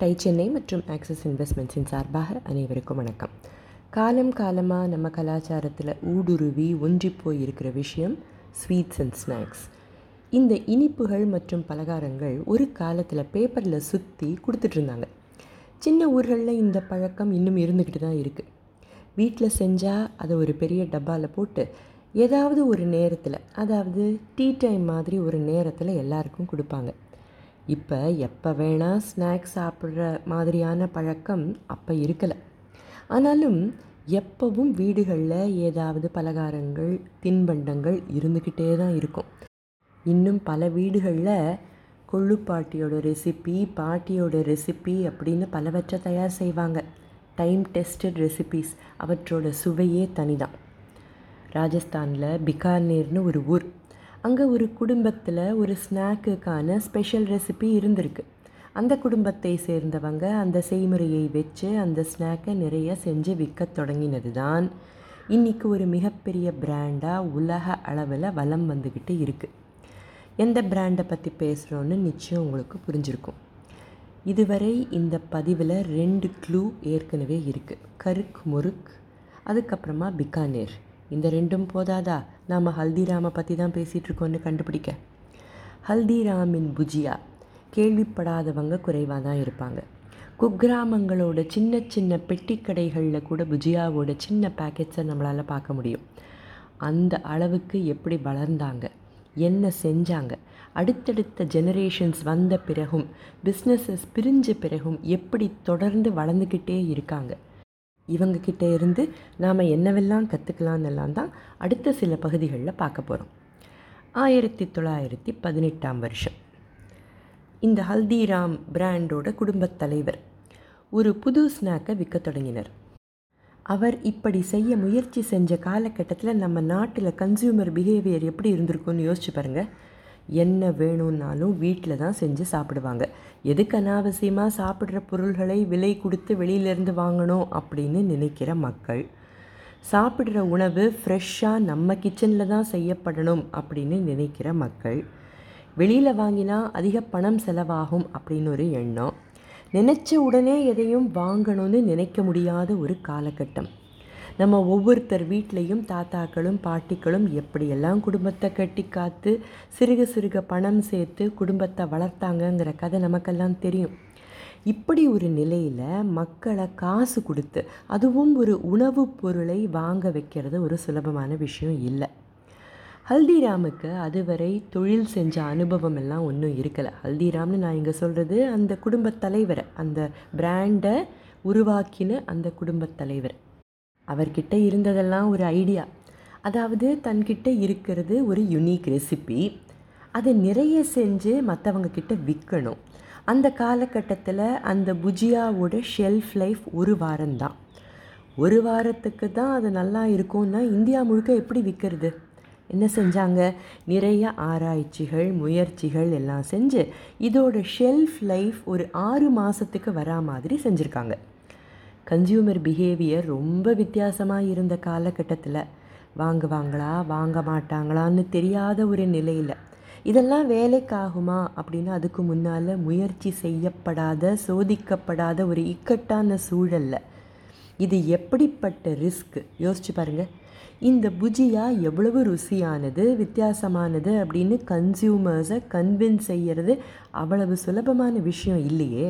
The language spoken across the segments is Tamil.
டை சென்னை மற்றும் ஆக்சிஸ் இன்வெஸ்ட்மெண்ட்ஸின் சார்பாக அனைவருக்கும் வணக்கம். காலம் காலமாக நம்ம கலாச்சாரத்தில் ஊடுருவி ஒன்றி போய் இருக்கிற விஷயம் ஸ்வீட்ஸ் அண்ட் ஸ்நாக்ஸ் இந்த இனிப்புகள் மற்றும் பலகாரங்கள் ஒரு காலத்தில் பேப்பரில் சுற்றி கொடுத்துட்ருந்தாங்க சின்ன ஊர்களில் இந்த பழக்கம் இன்னும் இருந்துக்கிட்டு தான் இருக்குது வீட்டில் செஞ்சால் அதை ஒரு பெரிய டப்பாவில் போட்டு ஏதாவது ஒரு நேரத்தில் அதாவது டீ டைம் மாதிரி ஒரு நேரத்தில் எல்லாருக்கும் கொடுப்பாங்க. இப்போ எப்போ வேணால் ஸ்நாக்ஸ் சாப்பிட்ற மாதிரியான பழக்கம் அப்போ இருக்கலை. ஆனாலும் எப்போவும் வீடுகளில் ஏதாவது பலகாரங்கள் தின்பண்டங்கள் இருந்துக்கிட்டே தான் இருக்கும். இன்னும் பல வீடுகளில் கொள்ளுப்பாட்டியோட ரெசிபி பாட்டியோட ரெசிபி அப்படின்னு பலவற்றை தயார் செய்வாங்க. டைம் டெஸ்டட் ரெசிபீஸ் அவற்றோட சுவையே தனிதான். ராஜஸ்தானில் பிகானேர்னு ஒரு ஊர். அங்கே ஒரு குடும்பத்தில் ஒரு ஸ்நாக்குக்கான ஸ்பெஷல் ரெசிபி இருந்திருக்கு. அந்த குடும்பத்தை சேர்ந்தவங்க அந்த செய்முறையை வச்சு அந்த ஸ்நாக்கை நிறைய செஞ்சு விற்க தொடங்கினது தான் இன்றைக்கி ஒரு மிகப்பெரிய பிராண்டாக உலக அளவில் வலம் வந்துக்கிட்டு இருக்குது எந்த பிராண்டை பற்றி பேசுகிறோன்னு நிச்சயம் உங்களுக்கு புரிஞ்சிருக்கும். இதுவரை இந்த பதிவில் ரெண்டு க்ளூ ஏற்கனவே இருக்குது கருக் முறுக் அதுக்கப்புறமா பிகானேர். இந்த ரெண்டும் போதாதா? நாம் ஹல்திராமை பற்றி தான் பேசிகிட்டு இருக்கோன்னு கண்டுபிடிக்க. ஹல்திராமின் புஜியா கேள்விப்படாதவங்க குறைவாக தான் இருப்பாங்க. குக்கிராமங்களோட சின்ன சின்ன பெட்டி கடைகளில் கூட புஜியாவோட சின்ன பேக்கெட்ஸை நம்மளால் பார்க்க முடியும். அந்த அளவுக்கு எப்படி வளர்ந்தாங்க? என்ன செஞ்சாங்க? அடுத்தடுத்த ஜெனரேஷன்ஸ் வந்த பிறகும் பிஸ்னஸஸ் பிரிஞ்ச பிறகும் எப்படி தொடர்ந்து வளர்ந்துக்கிட்டே இருக்காங்க? இவங்கக்கிட்ட இருந்து நாம் என்னவெல்லாம் கற்றுக்கலான்னெல்லாம் தான் அடுத்த சில பகுதிகளில் பார்க்க போகிறோம் ஆயிரத்தி தொள்ளாயிரத்தி பதினெட்டாம் வருஷம். இந்த ஹல்திராம் பிராண்டோட குடும்பத் தலைவர் ஒரு புது ஸ்நாக்கை விற்க தொடங்கினர். அவர் இப்படி செய்ய முயற்சி செஞ்ச காலகட்டத்தில் நம்ம நாட்டில் கன்சியூமர் பிஹேவியர் எப்படி இருந்திருக்குன்னு யோசிச்சு பாருங்கள் என்ன வேணும்னாலும் வீட்டில் தான் செஞ்சு சாப்பிடுவாங்க. எதுக்கு அனாவசியமாக சாப்பிட்ற பொருள்களை விலை கொடுத்து வெளியிலேருந்து வாங்கணும் அப்படின்னு நினைக்கிற மக்கள் சாப்பிட்ற உணவு ஃப்ரெஷ்ஷாக நம்ம கிச்சனில் தான் செய்யப்படணும் அப்படின்னு நினைக்கிற மக்கள் வெளியில் வாங்கினா அதிக பணம் செலவாகும் அப்படின்னு ஒரு எண்ணம். நினச்ச உடனே எதையும் வாங்கணும்னு நினைக்க முடியாத ஒரு காலகட்டம். நம்ம ஒவ்வொருத்தர் வீட்லேயும் தாத்தாக்களும் பாட்டிகளும் எப்படியெல்லாம் குடும்பத்தை கட்டி காத்து சிறுக சிறுக பணம் சேர்த்து குடும்பத்தை வளர்த்தாங்கங்கிற கதை நமக்கெல்லாம் தெரியும். இப்படி ஒரு நிலையில் மக்களை காசு கொடுத்து அதுவும் ஒரு உணவுப் பொருளை வாங்க வைக்கிறது ஒரு சுலபமான விஷயம் இல்லை. ஹல்திராமுக்கு அதுவரை தொழில் செஞ்ச அனுபவம் எல்லாம் ஒன்றும் இருக்கலை. ஹல்திராம்னு நான் இங்கே சொல்கிறது அந்த குடும்பத் தலைவரை அந்த பிராண்டை உருவாக்கின அந்த குடும்பத் தலைவர். அவர்கிட்ட இருந்ததெல்லாம் ஒரு ஐடியா. அதாவது தன்கிட்ட இருக்கிறது ஒரு யுனிக் ரெசிபி அதை நிறைய செஞ்சு மற்றவங்கக்கிட்ட விற்கணும் அந்த காலகட்டத்தில் அந்த புஜியாவோட ஷெல்ஃப் லைஃப் ஒரு வாரம்தான். ஒரு வாரத்துக்கு தான் அது நல்லா இருக்கும்னா இந்தியா முழுக்க எப்படி விற்கிறது என்ன செஞ்சாங்க? நிறைய ஆராய்ச்சிகள் முயற்சிகள் எல்லாம் செஞ்சு இதோட ஷெல்ஃப் லைஃப் ஒரு ஆறு மாதத்துக்கு வரா மாதிரி செஞ்சுருக்காங்க. கன்சியூமர் பிஹேவியர் ரொம்ப வித்தியாசமாக இருந்த காலகட்டத்தில். வாங்குவாங்களா வாங்க மாட்டாங்களான்னு தெரியாத ஒரு நிலையில். இதெல்லாம் வேலைக்காகுமா அப்படின்னு அதுக்கு முன்னால் முயற்சி செய்யப்படாத சோதிக்கப்படாத ஒரு இக்கட்டான சூழலில். இது எப்படிப்பட்ட ரிஸ்க் யோசிச்சு பாருங்கள் இந்த புஜியா எவ்வளவு ருசியானது வித்தியாசமானது அப்படின்னு கன்சியூமர்ஸை கன்வின்ஸ் செய்கிறது அவ்வளவு சுலபமான விஷயம் இல்லையே.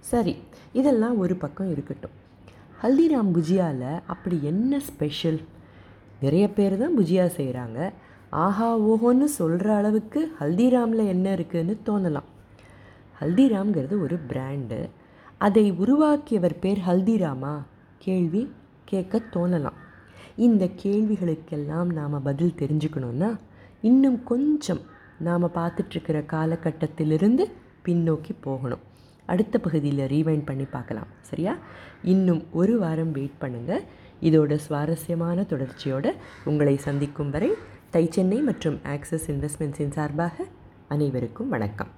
சரி இதெல்லாம் ஒரு பக்கம் இருக்கட்டும். ஹல்திராம் புஜியாவில் அப்படி என்ன ஸ்பெஷல் நிறைய பேர் தான் புஜியா செய்கிறாங்க ஆஹா ஓஹோன்னு சொல்கிற அளவுக்கு ஹல்திராமில் என்ன இருக்குதுன்னு தோணலாம். ஹல்திராம்ங்கிறது ஒரு பிராண்டு அதை உருவாக்கியவர் பேர் ஹல்திராமா? கேள்வி கேட்க தோணலாம். இந்த கேள்விகளுக்கெல்லாம் நாம் பதில் தெரிஞ்சுக்கணுன்னா இன்னும் கொஞ்சம் நாம் பார்த்துட்ருக்கிற காலகட்டத்திலிருந்து பின்னோக்கி போகணும். அடுத்த பகுதியில் ரீவைண்ட் பண்ணி பார்க்கலாம். சரியா? இன்னும் ஒரு வாரம் வெயிட் பண்ணுங்கள் இதோட சுவாரஸ்யமான தொடர்ச்சியோடு உங்களை சந்திக்கும் வரை தை சென்னை மற்றும் ஆக்சிஸ் இன்வெஸ்ட்மெண்ட்ஸின் சார்பாக அனைவருக்கும் வணக்கம்.